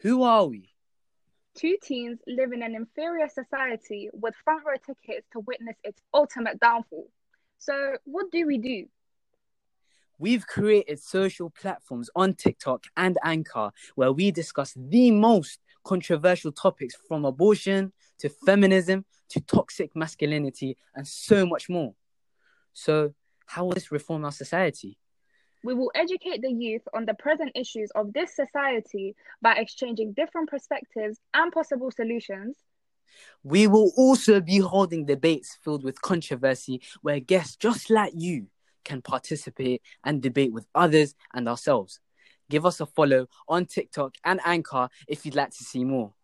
Who are we? Two teens live in an inferior society with front row tickets to witness its ultimate downfall. So, what do we do? We've created social platforms on TikTok and Anchor where we discuss the most controversial topics from abortion to feminism to toxic masculinity and so much more. So, how will this reform our society? We will educate the youth on the present issues of this society by exchanging different perspectives and possible solutions. We will also be holding debates filled with controversy where guests just like you can participate and debate with others and ourselves. Give us a follow on TikTok and Anchor if you'd like to see more.